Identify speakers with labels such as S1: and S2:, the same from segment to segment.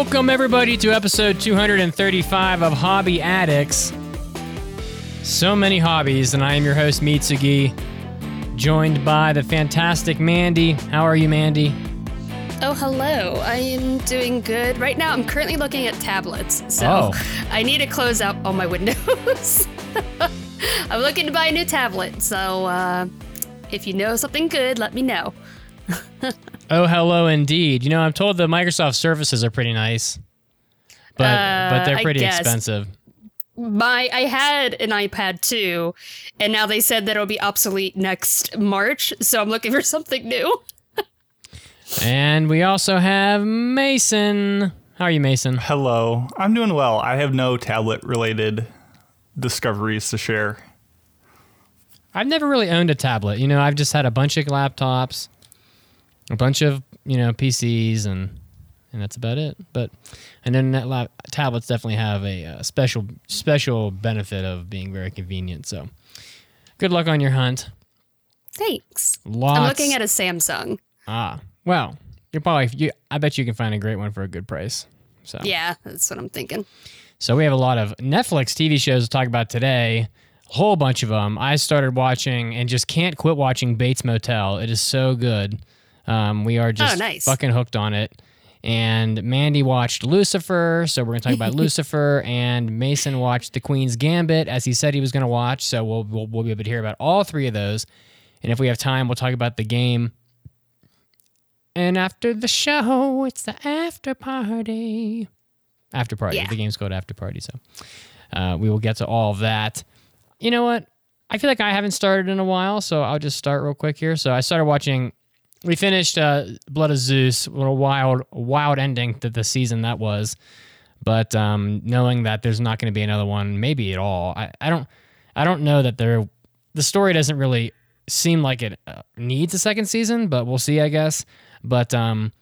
S1: Welcome everybody to episode 235 of Hobby Addicts. So many hobbies, and I am your host, Mitsugi, joined by the fantastic Mandi. How are you, Mandi?
S2: Oh, hello. I am doing good. Right now, I'm currently looking at tablets, so
S1: Oh.
S2: I need to close out all my windows. I'm looking to buy a new tablet, so uh, if you know something good, let me know.
S1: Oh, hello indeed. You know, I'm told the Microsoft Surfaces are pretty nice, but but
S2: Uh,
S1: they're pretty expensive.
S2: My I had an iPad too, and now they said that it'll be obsolete next March, so I'm looking for something new.
S1: And we also have Mason. How are you, Mason?
S3: Hello, I'm doing well. I have no tablet related discoveries to share.
S1: I've never really owned a tablet. You know, I've just had a bunch of laptops, a bunch of you know PCs, and and that's about it. But and then that lap, tablets definitely have a uh, special special benefit of being very convenient. So, good luck on your hunt.
S2: Thanks.
S1: Lots.
S2: I'm looking at a Samsung.
S1: ah well. You're probably you. I bet you can find a great one for a good price. So
S2: Yeah, that's what I'm thinking.
S1: So we have a lot of Netflix TV shows to talk about today. A whole bunch of them. I started watching and just can't quit watching Bates Motel. It is so good. Um, we are just
S2: nice.
S1: fucking hooked on it. And Mandi watched Lucifer, so we're gonna talk about Lucifer. And Mason watched The Queen's Gambit, as he said he was gonna watch. So we'll, we'll we'll be able to hear about all three of those. And if we have time, we'll talk about the game. And after the show, it's the after party after party.
S2: Yeah.
S1: The game's called After Party, so uh, we will get to all of that. You know what? I feel like I haven't started in a while, so I'll just start real quick here. So I started watching. We finished uh, Blood of Zeus. What a wild, wild ending to the season that was. But um, knowing that there's not going to be another one, maybe at all. I, I don't. I don't know that there. The story doesn't really seem like it uh, needs a second season, but we'll see. I guess. But um,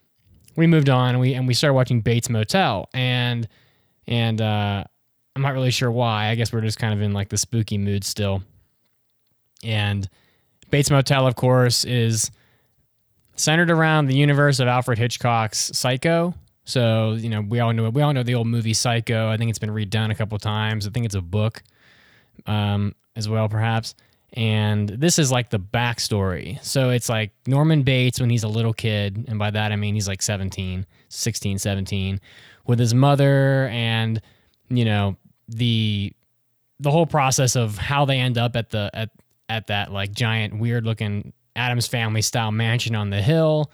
S1: we moved on and we and we started watching Bates Motel and and uh, I'm not really sure why. I guess we're just kind of in like the spooky mood still. And Bates Motel, of course, is centered around the universe of Alfred Hitchcock's Psycho. So you know we all know we all know the old movie Psycho. I think it's been redone a couple times. I think it's a book um, as well, perhaps. And this is like the backstory. So it's like Norman Bates when he's a little kid. And by that, I mean he's like 17, 16, 17, with his mother and, you know, the the whole process of how they end up at the at at that like giant weird looking Addams family style mansion on the hill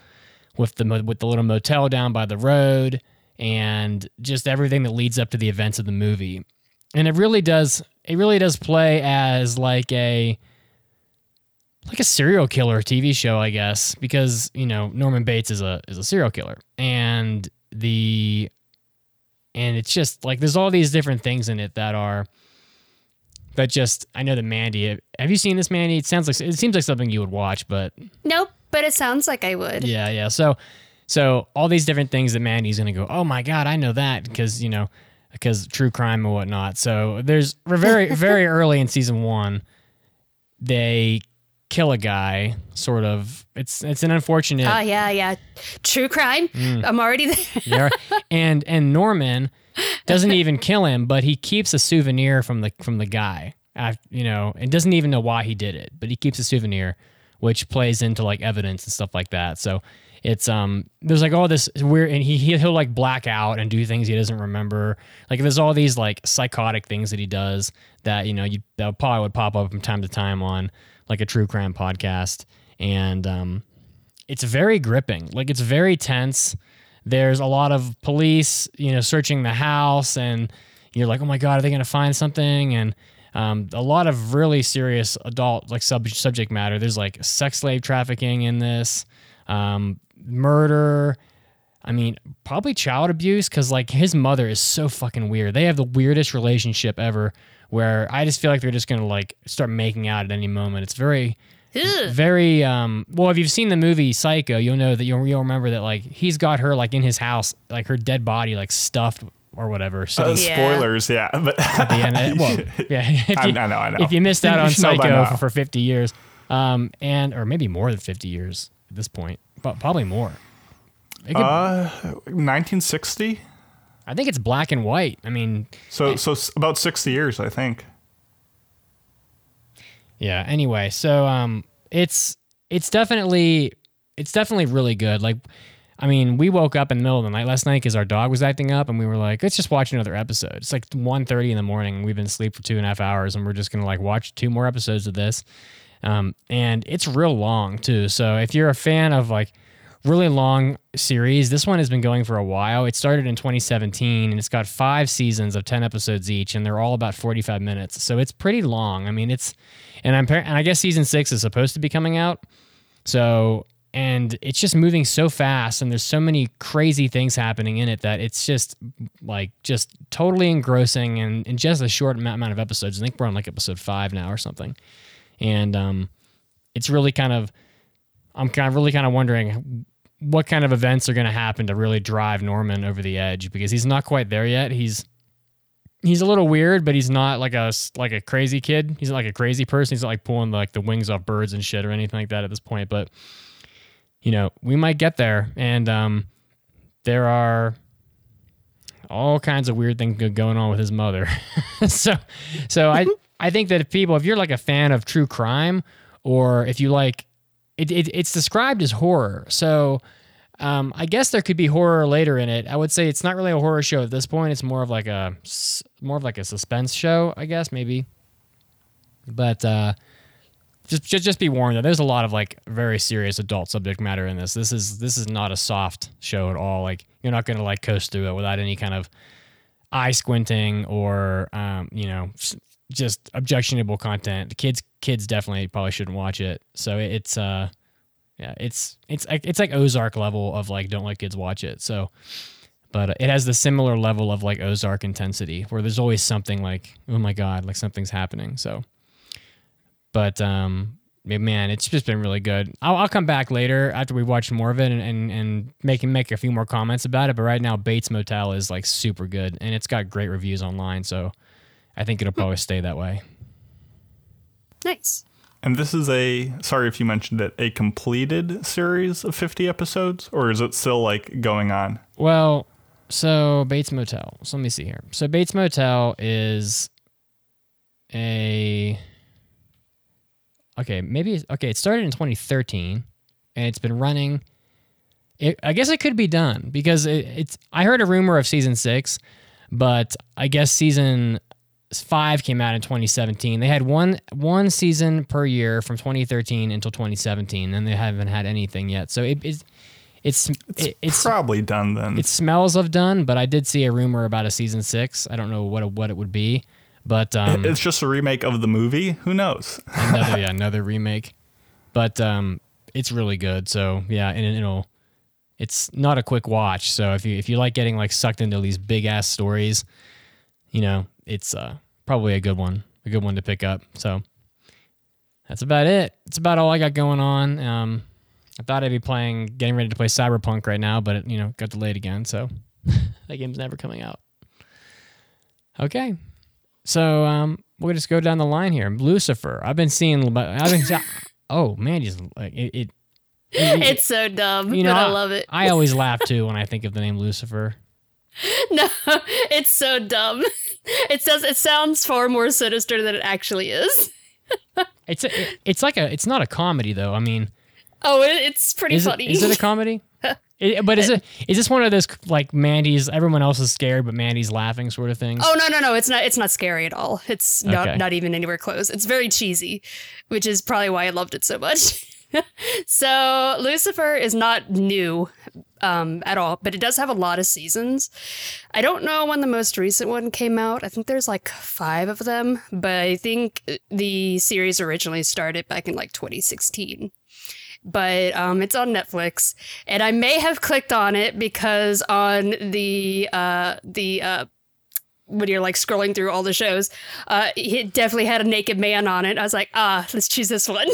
S1: with the with the little motel down by the road and just everything that leads up to the events of the movie. And it really does it really does play as like a like a serial killer TV show, I guess, because you know Norman Bates is a is a serial killer, and the and it's just like there's all these different things in it that are that just I know that Mandi. Have you seen this, Mandi? It sounds like it seems like something you would watch, but
S2: Nope, but it sounds like I would.
S1: yeah, yeah. So, so all these different things that Mandi's gonna go, oh my god, I know that because you know, because true crime and whatnot. So there's very very early in season one, they kill a guy. Sort of. It's it's an unfortunate.
S2: Ah, yeah, yeah. True crime.
S1: Mm.
S2: I'm already there.
S1: Yeah, and and Norman doesn't even kill him, but he keeps a souvenir from the from the guy. You know, and doesn't even know why he did it, but he keeps a souvenir, which plays into like evidence and stuff like that. So it's um there's like all this weird, and he he- he'll like black out and do things he doesn't remember. Like there's all these like psychotic things that he does that you know you that probably would pop up from time to time on like a true crime podcast, and um it's very gripping. Like it's very tense. There's a lot of police, you know, searching the house, and you're like, oh my god, are they going to find something? And um, a lot of really serious adult like sub- subject matter. There's like sex slave trafficking in this, um, murder, I mean, probably child abuse because like his mother is so fucking weird. They have the weirdest relationship ever. Where I just feel like they're just gonna like start making out at any moment. It's very, very. um Well, if you've seen the movie Psycho, you'll know that you'll, you'll remember that like he's got her like in his house, like her dead body like stuffed or whatever. So
S3: Uh, spoilers, yeah. But
S1: at the end, well, yeah. If
S3: I,
S1: you,
S3: I know, I know.
S1: if you missed out on
S3: should know by
S1: Psycho for, for 50 years, um, and or maybe more than 50 years at this point, but probably more. It could-
S3: Uh, 1960.
S1: I think it's black and white. I mean,
S3: So, so about 60 years, I think.
S1: yeah. Anyway, so um, it's it's definitely it's definitely really good. Like, I mean, we woke up in the middle of the night last night because our dog was acting up, and we were like, let's just watch another episode. It's like 1.30 in the morning. We've been asleep for two and a half hours, and we're just gonna like watch two more episodes of this. Um, and it's real long too. So if you're a fan of like really long series, this one has been going for a while. It started in 2017 and it's got five seasons of 10 episodes each, and they're all about 45 minutes. So it's pretty long. I mean, it's and I'm and I guess season six is supposed to be coming out. So and it's just moving so fast, and there's so many crazy things happening in it that it's just like just totally engrossing, and in just a short amount of episodes. I think we're on like episode five now or something and um, it's really kind of I'm kind of really kind of wondering what kind of events are going to happen to really drive Norman over the edge because he's not quite there yet. He's he's a little weird, but he's not like a like a crazy kid. He's not like a crazy person. He's not like pulling like the wings off birds and shit or anything like that at this point. But you know, we might get there, and um, there are all kinds of weird things going on with his mother. so, so I I think that if people, if you're like a fan of true crime, or if you like, it, it it's described as horror. So, um, I guess there could be horror later in it. I would say it's not really a horror show at this point. It's more of like a more of like a suspense show, I guess maybe. But uh, just, just just be warned that there's a lot of like very serious adult subject matter in this. This is this is not a soft show at all. Like you're not gonna like coast through it without any kind of eye squinting or um, you know just objectionable content. The kids kids definitely probably shouldn't watch it. So it's uh yeah it's it's it's like Ozark level of like don't let kids watch it. So but it has the similar level of like Ozark intensity where there's always something like oh my god like something's happening. So but um man it's just been really good I'll, I'll come back later after we watch more of it and, and and make make a few more comments about it but right now bates motel is like super good and it's got great reviews online so i think it'll probably stay that way
S2: Nice.
S3: And this is a, sorry if you mentioned it, a completed series of 50 episodes, or is it still like going on?
S1: well so bates motel so let me see here so bates motel is a okay maybe okay it started in 2013 and it's been running it, i guess it could be done because it, it's i heard a rumor of season six but i guess season five came out in 2017 they had one one season per year from 2013 until 2017 and they haven't had anything yet so it, it's it's it, it's
S3: Probably done then.
S1: it smells of done but i did see a rumor about a season six i don't know what what it would be but um
S3: it's just a remake of the movie. Who knows?
S1: another yeah another remake but um it's really good so yeah and it'll it's not a quick watch so if you if you like getting like sucked into these big ass stories you know it's uh probably a good one a good one to pick up so that's about it it's about all i got going on um i thought i'd be playing getting ready to play cyberpunk right now but it, you know got delayed again so that game's never coming out okay so um, we'll just go down the line here. Lucifer. I've been seeing. I've been. oh man, just like it. it, it-
S2: It's so dumb,
S1: you know,
S2: but I love it.
S1: I always laugh too when I think of the name Lucifer.
S2: No, it's so dumb. It says it sounds far more sinister than it actually is.
S1: It's a, it- it's like a. It's not a comedy though. I mean,
S2: Oh, it, it's pretty
S1: is
S2: funny.
S1: is it a comedy? It- but is it is this one of those like Mandi's? Everyone else is scared, but Mandi's laughing sort of things.
S2: Oh no no no! It's not. It's not scary at all. It's not
S1: Okay.
S2: not even anywhere close. It's very cheesy, which is probably why I loved it so much. so Lucifer is not new um, at all, but it does have a lot of seasons. I don't know when the most recent one came out. I think there's like five of them, but I think the series originally started back in like 2016. but um, it's on Netflix, and I may have clicked on it because on the uh, the uh, when you're like scrolling through all the shows, uh, it definitely had a naked man on it. I was like, ah, let's choose this one.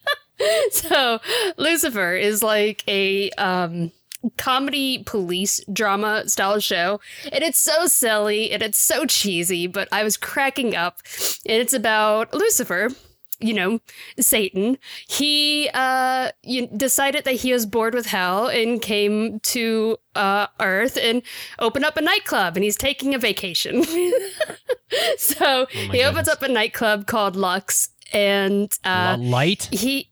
S2: so Lucifer is like a um comedy police drama style show and it's so silly and it's so cheesy but i was cracking up and it's about lucifer you know satan he uh decided that he was bored with hell and came to uh earth and opened up a nightclub and he's taking a vacation so he
S1: my
S2: opens up a nightclub called lux and uh
S1: light?
S2: he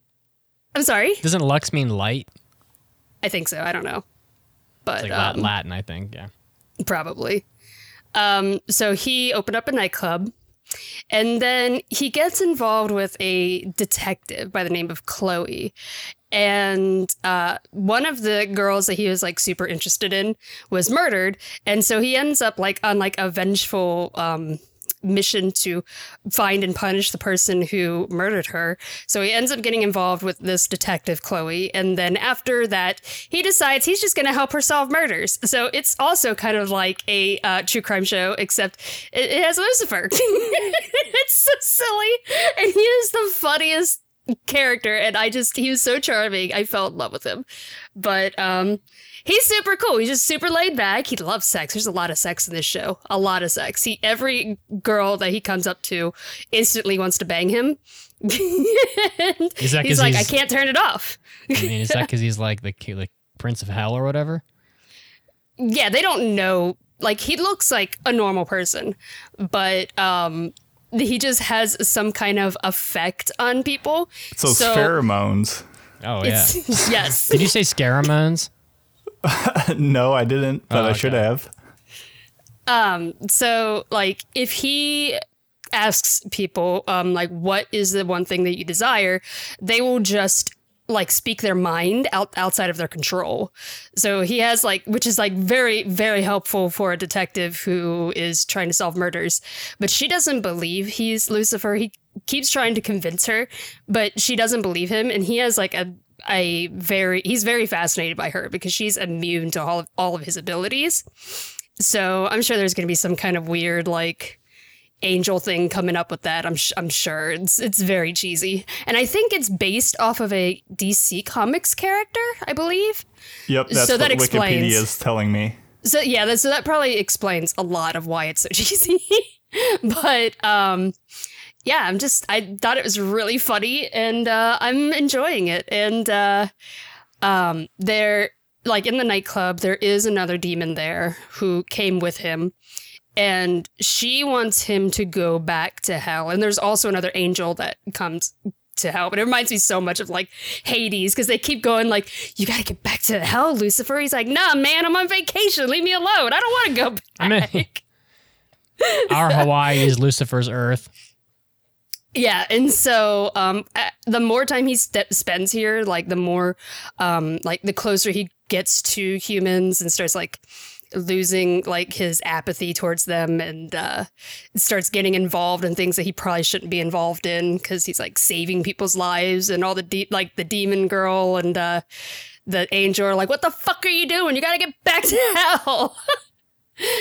S2: i'm sorry
S1: Doesn't Lux mean light?
S2: I think so i don't know but
S1: It's like
S2: um,
S1: Latin, I think. Yeah.
S2: probably. Um, so he opened up a nightclub, and then he gets involved with a detective by the name of Chloe. And uh, one of the girls that he was like super interested in was murdered, and so he ends up like on like a vengeful um, mission to find and punish the person who murdered her. So he ends up getting involved with this detective, Chloe. And then after that, he decides he's just going to help her solve murders. So it's also kind of like a uh, true crime show, except it, it has Lucifer. it's so silly. And he is the funniest character. And I just, he was so charming. I fell in love with him. But, um, He's super cool. He's just super laid back. He loves sex. There's a lot of sex in this show. A lot of sex. He every girl that he comes up to instantly wants to bang him.
S1: Is that
S2: he's
S1: 'cause
S2: like,
S1: he's-
S2: I can't turn it off.
S1: I mean, is that because he's like the ki- like Prince of Hell or whatever?
S2: Yeah, they don't know. Like he looks like a normal person, but um, he just has some kind of effect on people.
S3: It's those
S2: So-
S3: pheromones.
S1: Oh yeah.
S2: It's, yes.
S1: Did you say scaramouns?
S3: no, I didn't, but
S1: Oh,
S3: I should have.
S2: Um, so like if he asks people um like what is the one thing that you desire, they will just like speak their mind out outside of their control. So he has like which is like very very helpful for a detective who is trying to solve murders. But she doesn't believe he's Lucifer. He keeps trying to convince her, but she doesn't believe him and he has like a a very he's very fascinated by her because she's immune to all of, all of his abilities. So I'm sure there's going to be some kind of weird like angel thing coming up with that. I'm sh- I'm sure it's it's very cheesy, and I think it's based off of a DC Comics character, I believe.
S3: Yep, that's
S2: So that
S3: what Wikipedia is telling me.
S2: So yeah, that, so that probably explains a lot of why it's so cheesy. but um, yeah, I'm just I thought it was really funny, and uh, I'm enjoying it. And uh, um, there, like in the nightclub, there is another demon there who came with him. And she wants him to go back to hell. And there's also another angel that comes to hell. But it reminds me so much of like Hades because they keep going like, "You got to get back to hell, Lucifer." He's like, "Nah, man, I'm on vacation. Leave me alone. I don't want to go back."
S1: I mean, our Hawaii is Lucifer's Earth.
S2: Yeah, and so um, the more time he st- spends here, like the more, um, like the closer he gets to humans and starts like losing like his apathy towards them and uh, starts getting involved in things that he probably shouldn't be involved in because he's like saving people's lives and all the de- like the demon girl and uh, the angel are like, "What the fuck are you doing? You got to get back to hell."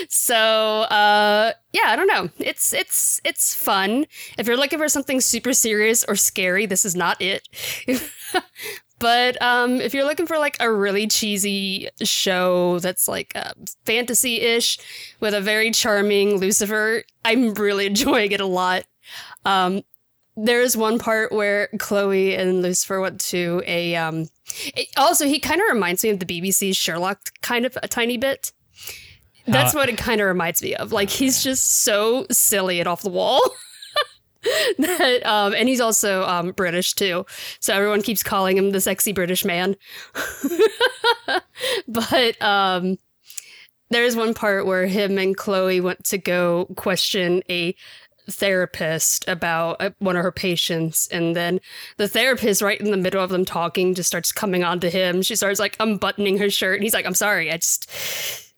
S2: So uh yeah, I don't know. It's it's it's fun. If you're looking for something super serious or scary, this is not it. but um if you're looking for like a really cheesy show that's like uh, fantasy-ish with a very charming Lucifer, I'm really enjoying it a lot. Um there is one part where Chloe and Lucifer went to a um it, also he kind of reminds me of the BBC's Sherlock kind of a tiny bit. That's
S1: How-
S2: what it kind of reminds me of. Like he's just so silly and off the wall. that um and he's also um British too. So everyone keeps calling him the sexy British man. but um there's one part where him and Chloe went to go question a therapist about uh, one of her patients and then the therapist right in the middle of them talking just starts coming on to him she starts like unbuttoning her shirt and he's like i'm sorry i just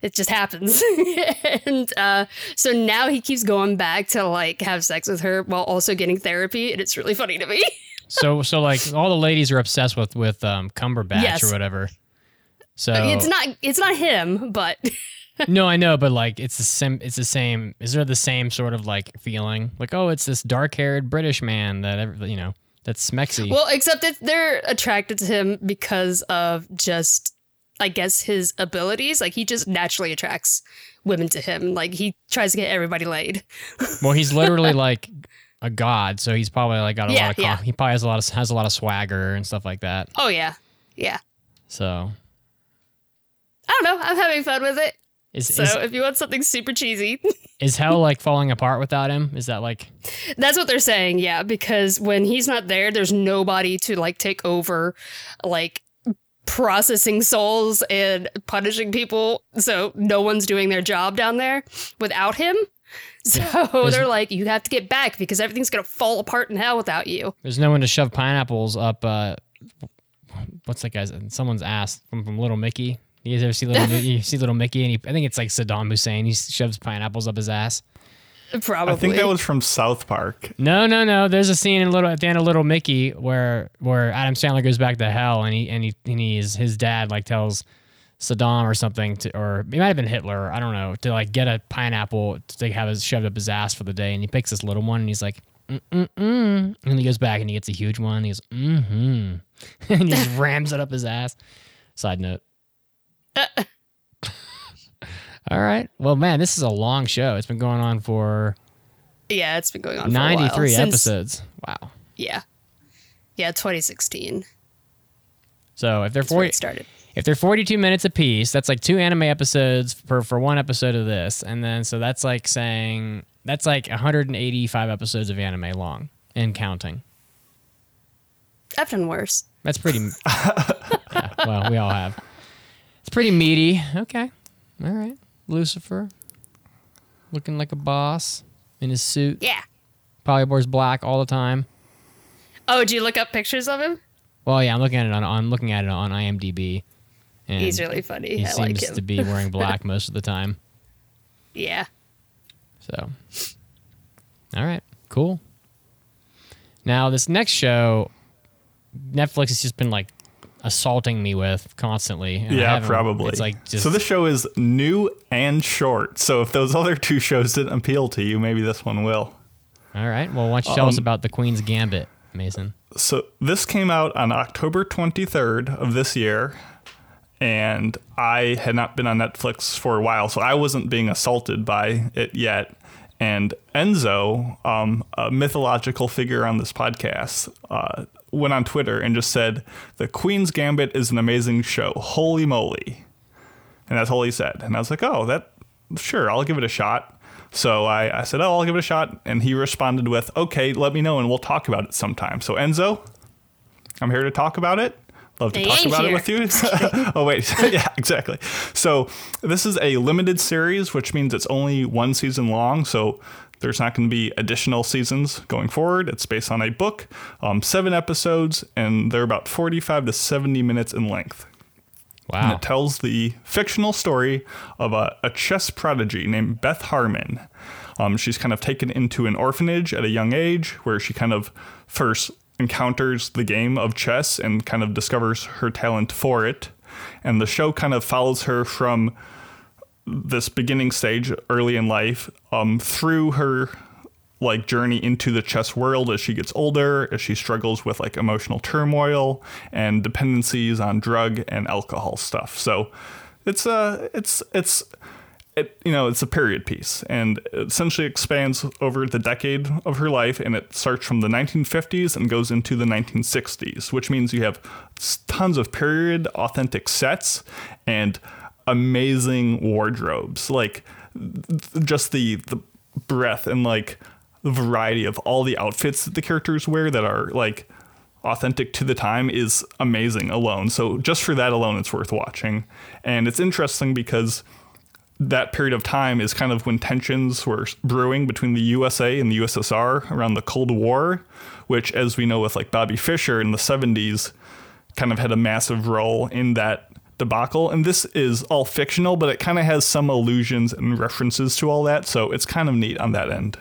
S2: it just happens and uh so now he keeps going back to like have sex with her while also getting therapy and it's really funny to me
S1: So so like all the ladies are obsessed with with um Cumberbatch
S2: Yes.
S1: or whatever. So
S2: It's not it's not him, but
S1: no, I know, but like it's the same. It's the same. Is there the same sort of like feeling? Like oh, it's this dark-haired British man that every, you know that's smexy.
S2: well, except that they're attracted to him because of just I guess his abilities. Like he just naturally attracts women to him. Like he tries to get everybody laid.
S1: Well, he's literally like a god, so he's probably like got a
S2: Yeah,
S1: lot of.
S2: yeah.
S1: He probably has a lot of has a lot of swagger and stuff like that.
S2: Oh yeah. Yeah.
S1: So
S2: I don't know. I'm having fun with it.
S1: is
S2: So
S1: is,
S2: if you want something super cheesy,
S1: is hell like falling apart without him? Is that like
S2: That's what they're saying, yeah, because when he's not there, there's nobody to like take over like processing souls and punishing people. So no one's doing their job down there without him. So they're like, you have to get back because everything's gonna fall apart in hell without you.
S1: there's no one to shove pineapples up? uh What's that guy's? Someone's ass from from Little Nicky. You guys ever see little you see little Nicky and he, I think it's like Saddam Hussein. He shoves pineapples up his ass.
S2: Probably.
S3: I think that was from South Park.
S1: No, no, no. There's a scene in little at the end of Little Nicky where where Adam Sandler goes back to hell and he and he and he's his dad like tells Saddam or something to or it might have been Hitler, I don't know, to like get a pineapple to like, have his shoved up his ass for the day and he picks this little one and he's like mm mm mm and he goes back and he gets a huge one and he goes mm-hmm and he just rams it up his ass. Side note. All right. Well, man, this is a long show. It's been going on for
S2: yeah, it's been going on for a
S1: 93
S2: Since-
S1: episodes. Wow.
S2: Yeah. Yeah, 2016.
S1: So if they're
S2: That's
S1: 40,
S2: started.
S1: if they're 42 minutes apiece, that's like two anime episodes for for one episode of this, and then so that's like saying that's like 185 episodes of anime long and counting.
S2: I've done worse.
S1: That's pretty. yeah, well, we all have. It's pretty meaty. Okay, all right. Lucifer, looking like a boss in his suit.
S2: Yeah.
S1: Probably wears black all the time.
S2: Oh, did you look up pictures of him?
S1: Well, yeah, I'm looking at it on I'm looking at it on IMDb. And
S2: He's really funny.
S1: He
S2: I
S1: seems
S2: like him.
S1: to be wearing black most of the time.
S2: yeah.
S1: So, all right, cool. Now this next show, Netflix has just been like assaulting me with constantly.
S3: Yeah, probably.
S1: It's like just
S3: so this show is new and short. So if those other two shows didn't appeal to you, maybe this one will.
S1: all right. Well, why don't you tell us
S3: Um,
S1: about the Queen's Gambit, Mason?
S3: So this came out on October 23rd of this year, and I had not been on Netflix for a while, so I wasn't being assaulted by it yet. And Enzo, um, a mythological figure on this podcast, uh, went on Twitter and just said, "The Queen's Gambit is an amazing show. Holy moly!" And that's all he said. And I was like, "Oh, that sure, I'll give it a shot." So I, I said, "Oh, I'll give it a shot," and he responded with, "Okay, let me know, and we'll talk about it sometime." So Enzo, I'm here to talk about it. Love to
S2: They
S3: talk about
S2: here.
S3: it with you. oh wait, yeah, exactly. So this is a limited series, which means it's only one season long. So there's not going to be additional seasons going forward. It's based on a book, um, seven episodes, and they're about 45 to 70 minutes in length. And
S1: Wow.
S3: it tells the fictional story of a, a chess prodigy named Beth Harmon. Um, she's kind of taken into an orphanage at a young age where she kind of first encounters the game of chess and kind of discovers her talent for it. And the show kind of follows her from this beginning stage early in life um, through her like journey into the chess world as she gets older, as she struggles with like emotional turmoil and dependencies on drug and alcohol stuff. So it's uh it's it's it you know it's a period piece and essentially expands over the decade of her life and it starts from the 1950s and goes into the 1960s which means you have tons of period authentic sets and amazing wardrobes like th- just the the breadth and like the variety of all the outfits that the characters wear that are like authentic to the time is amazing alone. So just for that alone, it's worth watching. And it's interesting because that period of time is kind of when tensions were brewing between the USA and the USSR around the Cold War, which, as we know with like Bobby Fischer in the 70s, kind of had a massive role in that debacle. And this is all fictional, but it kind of has some allusions and references to all that. So it's kind of neat on that end.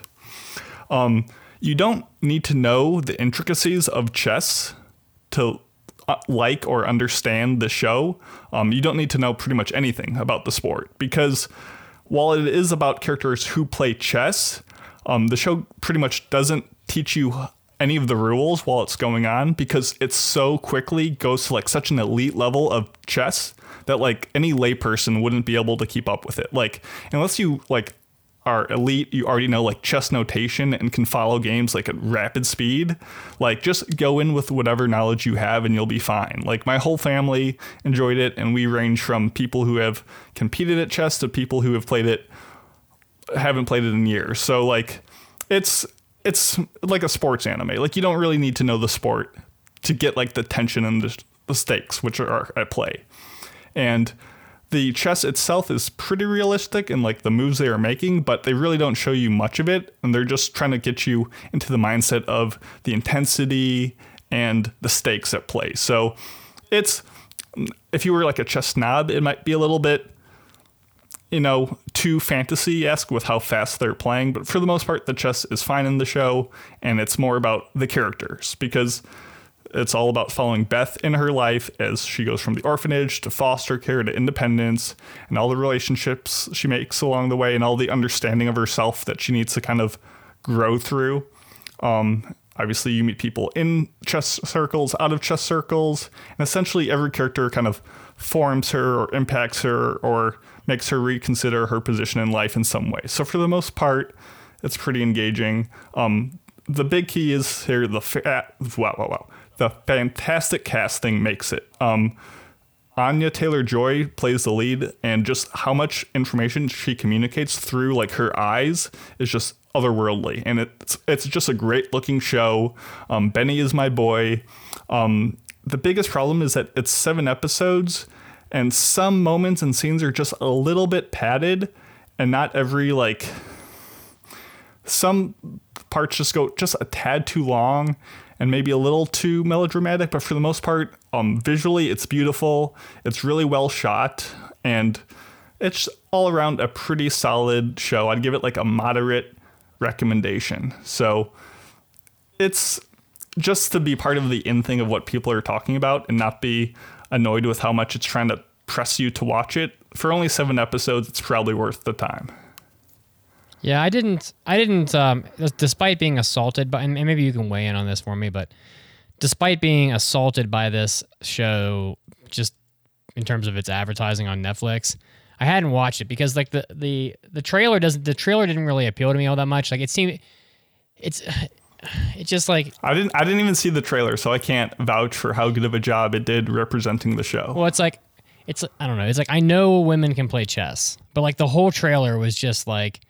S3: Um, you don't need to know the intricacies of chess to uh, like or understand the show. Um, you don't need to know pretty much anything about the sport because while it is about characters who play chess, um, the show pretty much doesn't teach you any of the rules while it's going on because it so quickly goes to like such an elite level of chess that like any layperson wouldn't be able to keep up with it. Like unless you like are elite, you already know like chess notation and can follow games like at rapid speed. Like just go in with whatever knowledge you have and you'll be fine. Like my whole family enjoyed it and we range from people who have competed at chess to people who have played it haven't played it in years. So like it's it's like a sports anime. Like you don't really need to know the sport to get like the tension and the, the stakes which are at play. And the chess itself is pretty realistic in like the moves they are making, but they really don't show you much of it, and they're just trying to get you into the mindset of the intensity and the stakes at play. So it's if you were like a chess snob, it might be a little bit you know, too fantasy esque with how fast they're playing, but for the most part, the chess is fine in the show, and it's more about the characters because it's all about following Beth in her life as she goes from the orphanage to foster care to independence and all the relationships she makes along the way and all the understanding of herself that she needs to kind of grow through. Um, obviously, you meet people in chess circles, out of chess circles, and essentially every character kind of forms her or impacts her or makes her reconsider her position in life in some way. So, for the most part, it's pretty engaging. Um, the big key is here the fa- wow wow wow the fantastic casting makes it. Um, Anya Taylor Joy plays the lead, and just how much information she communicates through like her eyes is just otherworldly, and it's it's just a great looking show. Um, Benny is my boy. Um, the biggest problem is that it's seven episodes, and some moments and scenes are just a little bit padded, and not every like. Some parts just go just a tad too long and maybe a little too melodramatic, but for the most part, um, visually it's beautiful. It's really well shot, and it's all around a pretty solid show. I'd give it like a moderate recommendation. So it's just to be part of the in thing of what people are talking about and not be annoyed with how much it's trying to press you to watch it. For only seven episodes, it's probably worth the time.
S1: Yeah, I didn't. I didn't. Um, despite being assaulted by, and maybe you can weigh in on this for me, but despite being assaulted by this show, just in terms of its advertising on Netflix, I hadn't watched it because like the the the trailer doesn't. The trailer didn't really appeal to me all that much. Like it seemed, it's. It's just like
S3: I didn't. I didn't even see the trailer, so I can't vouch for how good of a job it did representing the show.
S1: Well, it's like, it's I don't know. It's like I know women can play chess, but like the whole trailer was just like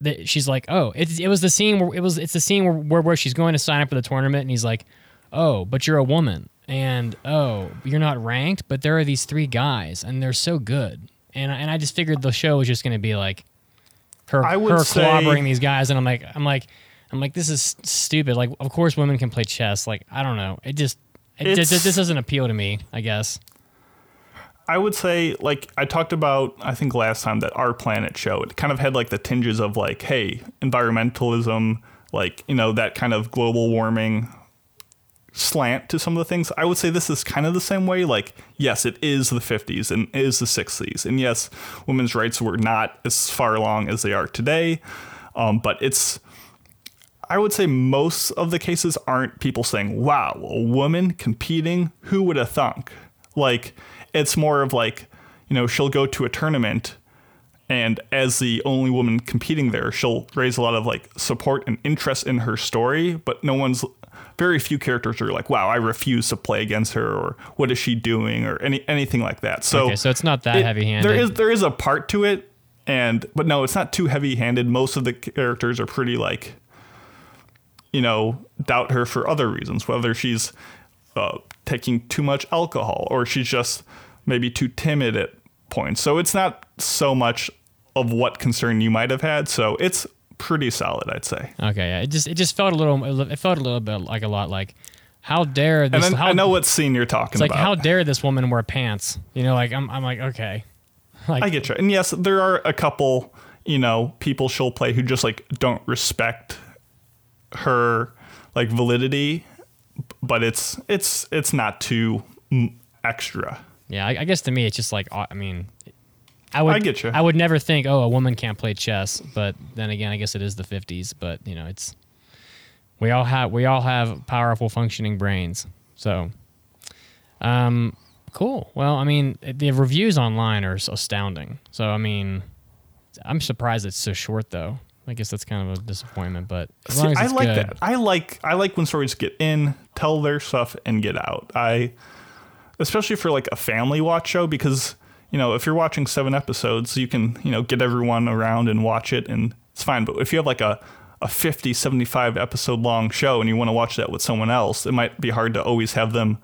S1: that she's like, oh, it, it was the scene where it was it's the scene where, where where she's going to sign up for the tournament, and he's like, oh, but you're a woman, and oh, you're not ranked, but there are these three guys, and they're so good, and and I just figured the show was just going to be like her
S3: I would
S1: her
S3: say-
S1: clobbering these guys, and I'm like I'm like I'm like this is stupid. Like, of course women can play chess. Like, I don't know. It just it,
S3: It's-
S1: this doesn't appeal to me. I guess.
S3: I would say, like I talked about, I think last time that our planet show, it kind of had like the tinges of like, hey, environmentalism, like you know that kind of global warming slant to some of the things. I would say this is kind of the same way. Like, yes, it is the 50s and it is the 60s, and yes, women's rights were not as far along as they are today, um, but it's. I would say most of the cases aren't people saying, "Wow, a woman competing? Who would have thunk?" Like, it's more of like, you know, she'll go to a tournament and as the only woman competing there, she'll raise a lot of like support and interest in her story, but no one's very few characters are like, "Wow, I refuse to play against her," or "What is she doing?" or any anything like that. So,
S1: Okay, so it's not that
S3: it-
S1: heavy-handed.
S3: There is there is a part to it, and but no, it's not too heavy-handed. Most of the characters are pretty like, you know, doubt her for other reasons, whether she's uh, taking too much alcohol or she's just maybe too timid at points. So it's not so much of what concern you might have had. So it's pretty solid, I'd say.
S1: Okay, yeah. It just it just felt a little it felt a little bit like a lot like how dare this
S3: And
S1: how,
S3: I know what scene you're talking
S1: it's like
S3: about.
S1: how dare this woman wear pants? You know, like I'm I'm like okay. Like
S3: I get you. And yes, there are a couple, you know, people she'll play who just like don't respect her like validity, but it's it's it's not too extra.
S1: Yeah, I, I guess to me it's just like I mean, I would
S3: I get you.
S1: I would never think oh a woman can't play chess, but then again I guess it is the '50s. But you know it's we all have we all have powerful functioning brains. So, um, cool. Well, I mean the reviews online are astounding. So I mean, I'm surprised it's so short though. I guess that's kind of a disappointment, but
S3: See, I like
S1: good,
S3: that. I like I like when stories get in, tell their stuff, and get out. I especially for like a family watch show because you know if you're watching seven episodes, you can you know get everyone around and watch it, and it's fine. But if you have like a a 50, 75 episode long show and you want to watch that with someone else, it might be hard to always have them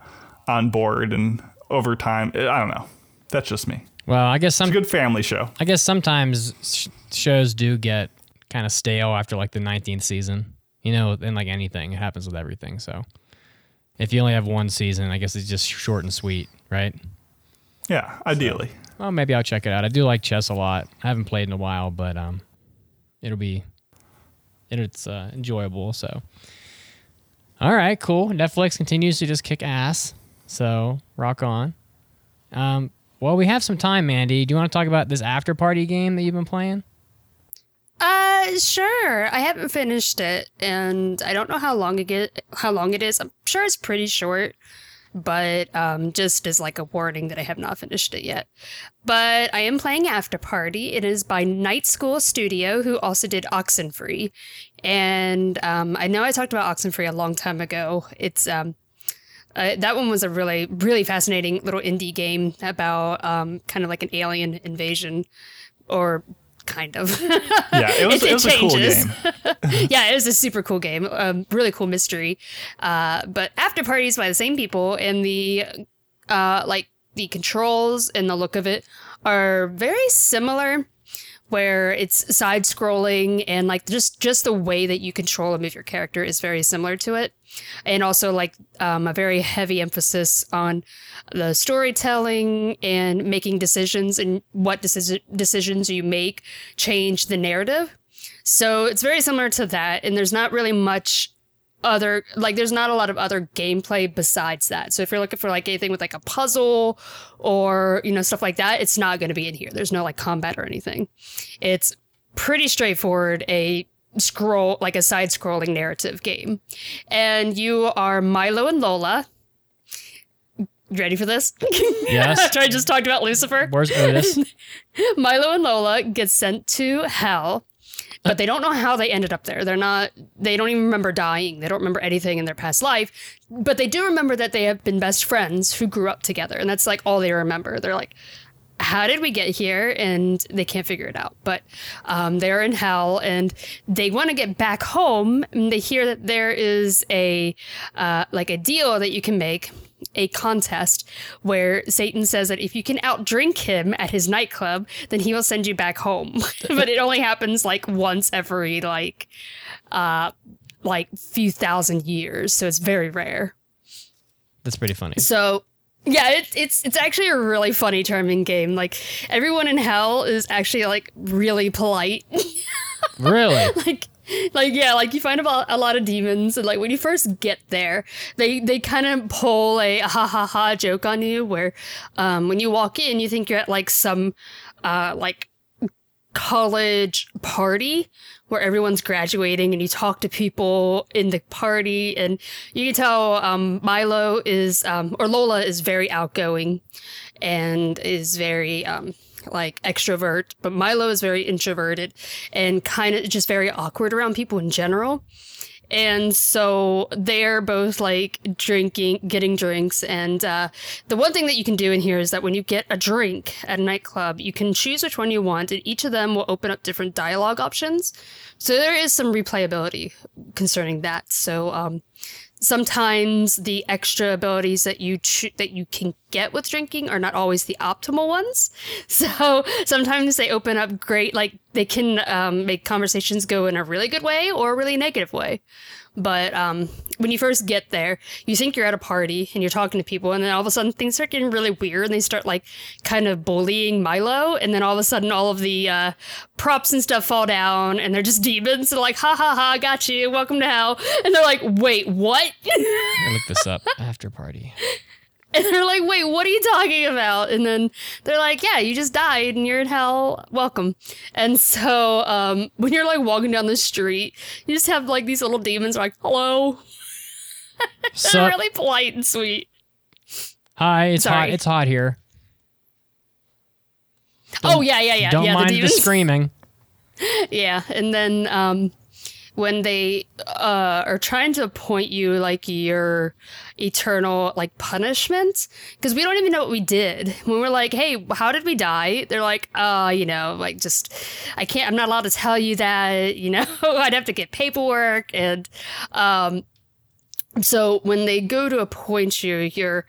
S3: on board and over time. I don't know. That's just me.
S1: Well, I guess some
S3: It's a good family show.
S1: I guess sometimes sh- shows do get kind of stale after like the 19th season. You know, and like anything, it happens with everything. So if you only have one season, I guess it's just short and sweet, right?
S3: Yeah, ideally.
S1: Well, maybe I'll check it out. I do like chess a lot. I haven't played in a while, but um, it'll be it's uh, enjoyable. So, all right, cool. Netflix continues to just kick ass. So rock on. Um, well, we have some time, Mandi. Do you want to talk about this after party game that you've been playing?
S2: Uh, sure. I haven't finished it, and I don't know how long it get, how long it is. I'm sure it's pretty short, but um, just as like a warning that I have not finished it yet. But I am playing After Party. It is by Night School Studio, who also did Oxenfree, and um, I know I talked about Oxenfree a long time ago. It's um. Uh, that one was a really, really fascinating little indie game about um, kind of like an alien invasion, or kind of.
S3: Yeah, it was,
S2: It-
S3: it, was a cool game.
S2: yeah, it was a super cool game. Um, really cool mystery. Uh, but After Parties by the same people and the uh, like the controls and the look of it are very similar. Where it's side scrolling and like just just the way that you control and move your character is very similar to it, and also like um, a very heavy emphasis on the storytelling and making decisions and what decision decisions you make change the narrative. So it's very similar to that, and there's not really much other like there's not a lot of other gameplay besides that. So if you're looking for like anything with like a puzzle or you know stuff like that, it's not going to be in here. There's no like combat or anything. It's pretty straightforward. A scroll like a side scrolling narrative game, and you are Milo and Lola. Ready for this?
S1: Yes.
S2: After I just talked about Lucifer.
S1: Where's Otis?
S2: Milo and Lola get sent to hell, but they don't know how they ended up there. They're not, they don't even remember dying. They don't remember anything in their past life, but they do remember that they have been best friends who grew up together. And that's like all they remember. They're like, how did we get here? And they can't figure it out. But um, they're in hell and they want to get back home. And they hear that there is a, uh, like a deal that you can make a contest where Satan says that if you can outdrink him at his nightclub, then he will send you back home. but it only happens like once every like uh like few thousand years, so it's very rare.
S1: That's pretty funny.
S2: So yeah, it, it's it's actually a really funny, charming game. Like everyone in hell is actually like really polite.
S1: Really?
S2: like like yeah like you find a lot of demons and like when you first get there they they kind of pull a ha ha ha joke on you where um when you walk in you think you're at like some uh like college party where everyone's graduating and you talk to people in the party and you can tell um Milo is um or Lola is very outgoing and is very um like extrovert, but Milo is very introverted and kind of just very awkward around people in general. And so they're both like drinking, getting drinks. And uh, the one thing that you can do in here is that when you get a drink at a nightclub, you can choose which one you want, and each of them will open up different dialogue options. So there is some replayability concerning that. So um, sometimes the extra abilities that you that you can get with drinking are not always the optimal ones. So sometimes they open up great like they can um, make conversations go in a really good way or a really negative way. But um, when you first get there, you think you're at a party and you're talking to people, and then all of a sudden things start getting really weird, and they start like kind of bullying Milo, and then all of a sudden all of the uh, props and stuff fall down, and they're just demons. They're like, ha ha ha, got you, welcome to hell, and they're like, wait, what?
S1: I look this up. After party.
S2: And they're like, wait, what are you talking about? And then they're like, yeah, you just died and you're in hell. Welcome. And so um, when you're like walking down the street, you just have like these little demons like, hello.
S1: So,
S2: really polite and sweet.
S1: hi, it's hot. It's hot here.
S2: oh, yeah, yeah, yeah.
S1: Don't
S2: yeah,
S1: mind
S2: the
S1: the, screaming.
S2: Yeah. And then um, when they uh, are trying to appoint you like your eternal like punishment because we don't even know what we did when we're like hey how did we die they're like uh you know like just i can't i'm not allowed to tell you that you know i'd have to get paperwork and um so when they go to appoint you you're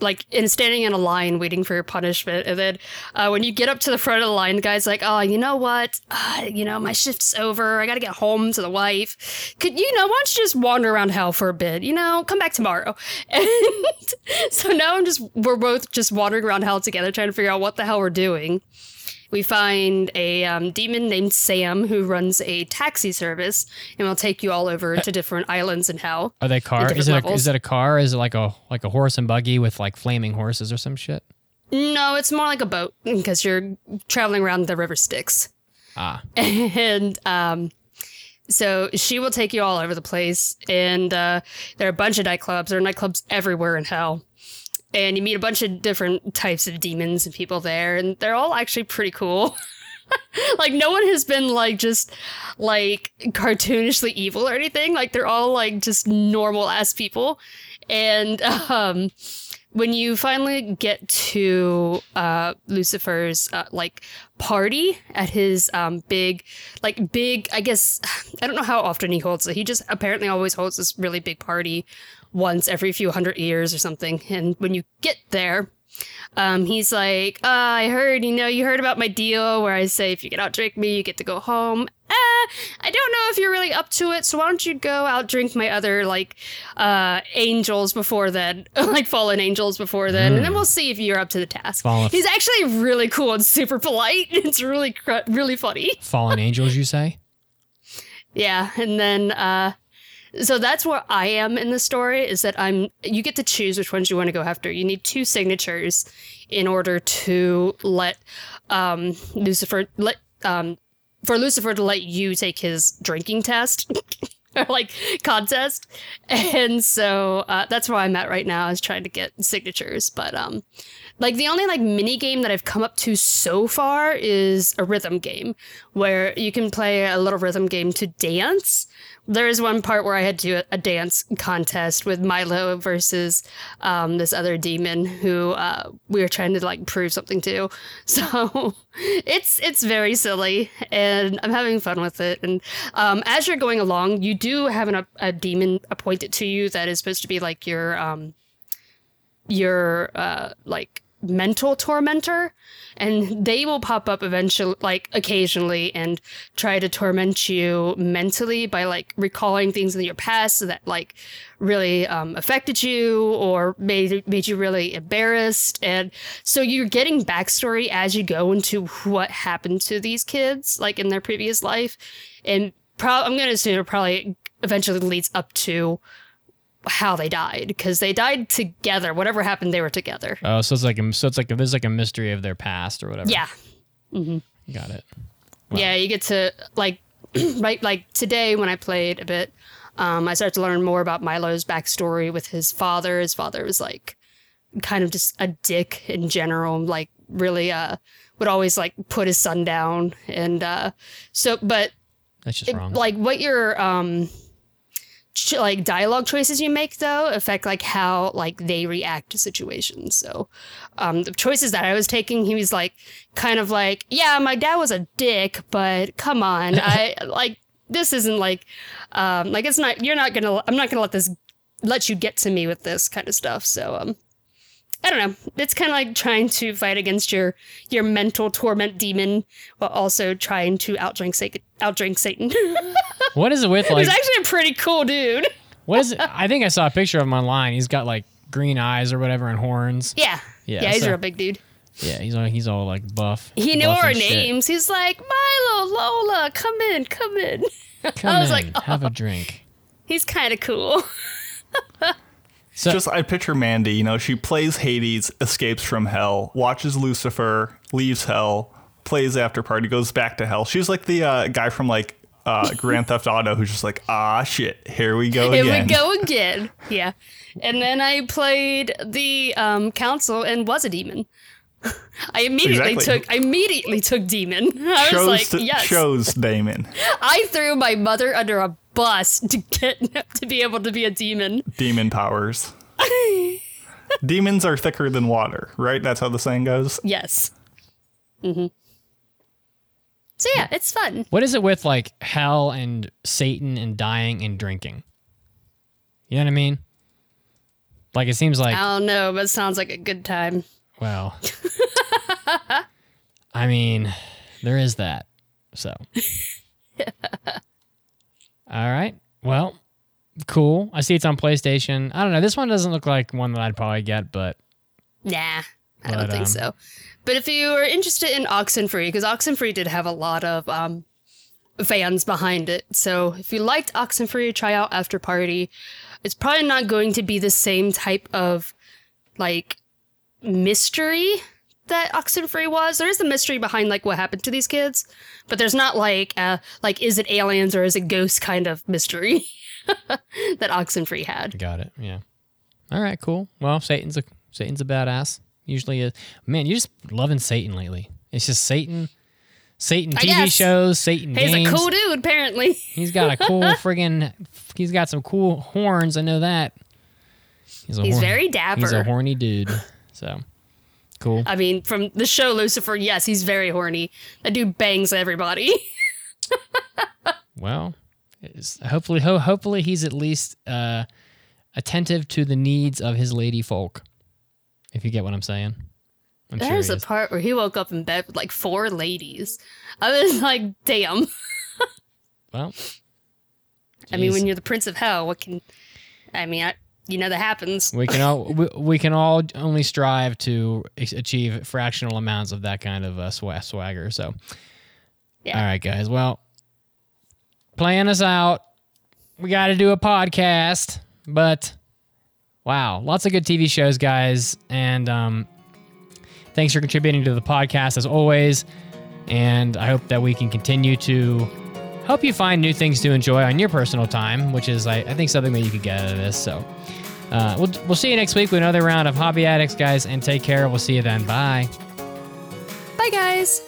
S2: like in standing in a line waiting for your punishment and then uh, when you get up to the front of the line the guy's like oh you know what? Uh, you know my shift's over. I gotta get home to the wife. Could you know why don't you just wander around hell for a bit? You know come back tomorrow. And so now i'm just we're both just wandering around hell together trying to figure out what the hell we're doing we find a um, demon named Sam who runs a taxi service and will take you all over to different islands in hell.
S1: Are they car? Is it, a, is it a car? Is it like a like a horse and buggy with like flaming horses or some shit?
S2: No, it's more like a boat because you're traveling around the river Styx.
S1: Ah,
S2: and um, so she will take you all over the place. And uh, there are a bunch of nightclubs. There are nightclubs everywhere in hell. And you meet a bunch of different types of demons and people there, and they're all actually pretty cool. like no one has been like just like cartoonishly evil or anything. Like they're all like just normal ass people. And um when you finally get to uh, Lucifer's uh, like party at his um, big, like big, I guess I don't know how often he holds it. He just apparently always holds this really big party once every few hundred years or something. And when you get there, um, he's like, uh, I heard, you know, you heard about my deal where I say if you get out drink me, you get to go home. Uh, I don't know if you're really up to it, so why don't you go out drink my other like uh angels before then, like fallen angels before then, and then we'll see if you're up to the task.
S1: Fallen-
S2: He's actually really cool and super polite. It's really really funny.
S1: fallen angels, you say?
S2: Yeah, and then uh so that's where I am in the story is that I'm you get to choose which ones you want to go after. You need two signatures in order to let um Lucifer let um for Lucifer to let you take his drinking test. or like contest and so uh, that's where i'm at right now is trying to get signatures but um like the only like mini game that I've come up to so far is a rhythm game where you can play a little rhythm game to dance. There is one part where I had to do a dance contest with Milo versus um, this other demon who uh, we were trying to like prove something to. So it's it's very silly and I'm having fun with it. And um, as you're going along, you do have an, a demon appointed to you that is supposed to be like your um, your uh like mental tormentor and they will pop up eventually like occasionally and try to torment you mentally by like recalling things in your past that like really um, affected you or made made you really embarrassed. And so you're getting backstory as you go into what happened to these kids like in their previous life. And pro- i'm gonna assume it probably eventually leads up to how they died because they died together. Whatever happened, they were together.
S1: Oh, so it's like a, so it's like a, there's like a mystery of their past or whatever.
S2: Yeah,
S1: got it.
S2: yeah. You get to like right like today when I played a bit, um, I started to learn more about Milo's backstory with his father. His father was like kind of just a dick in general, like really uh would always like put his son down and uh so but
S1: That's just
S2: it-
S1: wrong.
S2: like what your um ch- like dialogue choices you make though affect like how like they react to situations so um the choices that i was taking he was like kind of like yeah my dad was a dick but come on i like this isn't like um like it's not you're not gonna i'm not gonna let this let you get to me with this kind of stuff so um I don't know. It's kind of like trying to fight against your your mental torment demon while also trying to outdrink Satan. Outdrink Satan.
S1: What is it with like?
S2: He's actually a pretty cool dude.
S1: what is it? I think I saw a picture of him online. He's got like green eyes or whatever and horns.
S2: Yeah.
S1: Yeah,
S2: Yeah, he's
S1: so-
S2: a real big dude.
S1: Yeah, he's all he's all like buff.
S2: He knew
S1: buff
S2: our
S1: and shit.
S2: names. He's like, Milo, Lola, come in, come in.
S1: Come
S2: I was
S1: in,
S2: like, "Oh."
S1: have a drink.
S2: He's kind of cool.
S1: So
S3: Just I picture Mandi, you know, she plays Hades, escapes from hell, watches Lucifer, leaves hell, plays after party, goes back to hell. She's like the uh, guy from like uh, Grand Theft Auto who's just like, ah shit, here we go
S2: Here we go again. Yeah. And then I played the um, council and was a demon. I immediately
S3: Exactly.
S2: took I immediately took demon. I was like,
S3: to,
S2: yes.
S3: chose demon.
S2: I threw my mother under a bus to get to be able to be a demon.
S3: Demon powers. Demons are thicker than water, right? That's how the saying goes.
S2: Yes. Mm-hmm. So yeah, it's fun.
S1: what is it with like hell and Satan and dying and drinking? You know what I mean? Like it seems like
S2: I don't know, but it sounds like a good time.
S1: well. I mean, there is that. So. All right. Well, cool. I see it's on PlayStation. I don't know. This one doesn't look like one that I'd probably get, but
S2: Nah, I
S1: But,
S2: don't think
S1: um,
S2: so. But if you are interested in Oxenfree, because Oxenfree did have a lot of um, fans behind it, so if you liked Oxenfree, try out After Party. It's probably not going to be the same type of like mystery that Oxenfree was. There is a mystery behind like what happened to these kids, but there's not like uh like is it aliens or is it ghosts kind of mystery that Oxenfree had.
S1: got it. Yeah. All right. Cool. Well, Satan's a Satan's a badass. Usually is. Man, you're just loving Satan lately. It's just Satan. Satan
S2: I
S1: TV
S2: guess.
S1: shows, Satan
S2: He's
S1: games.
S2: a cool dude, apparently.
S1: He's got a cool friggin' he's got some cool horns, I know that. He's, a
S2: He's
S1: horn-
S2: very dapper.
S1: He's a horny dude. So cool.
S2: I mean, from the show Lucifer, yes, he's very horny. That dude bangs everybody.
S1: Well, hopefully ho- hopefully he's at least uh, attentive to the needs of his lady folk. If you get what I'm saying. I'm
S2: There's
S1: he
S2: a part where he woke up in bed with like four ladies. I was like, damn.
S1: Well,
S2: I mean, when you're the prince of hell, what can. I mean, I, you know that happens.
S1: we can all we, we can all only strive to achieve fractional amounts of that kind of uh, swa- swagger. So,
S2: Yeah.
S1: all right, guys. Well, playing us out. We got to do a podcast, but wow, lots of good TV shows, guys, and um, thanks for contributing to the podcast as always. And I hope that we can continue to help you find new things to enjoy on your personal time, which is, I, I think, something that you could get out of this. So, uh, we'll, we'll see you next week with another round of Hobby Addicts, guys, and take care. We'll see you then. Bye.
S2: Bye, guys.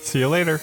S3: See you later.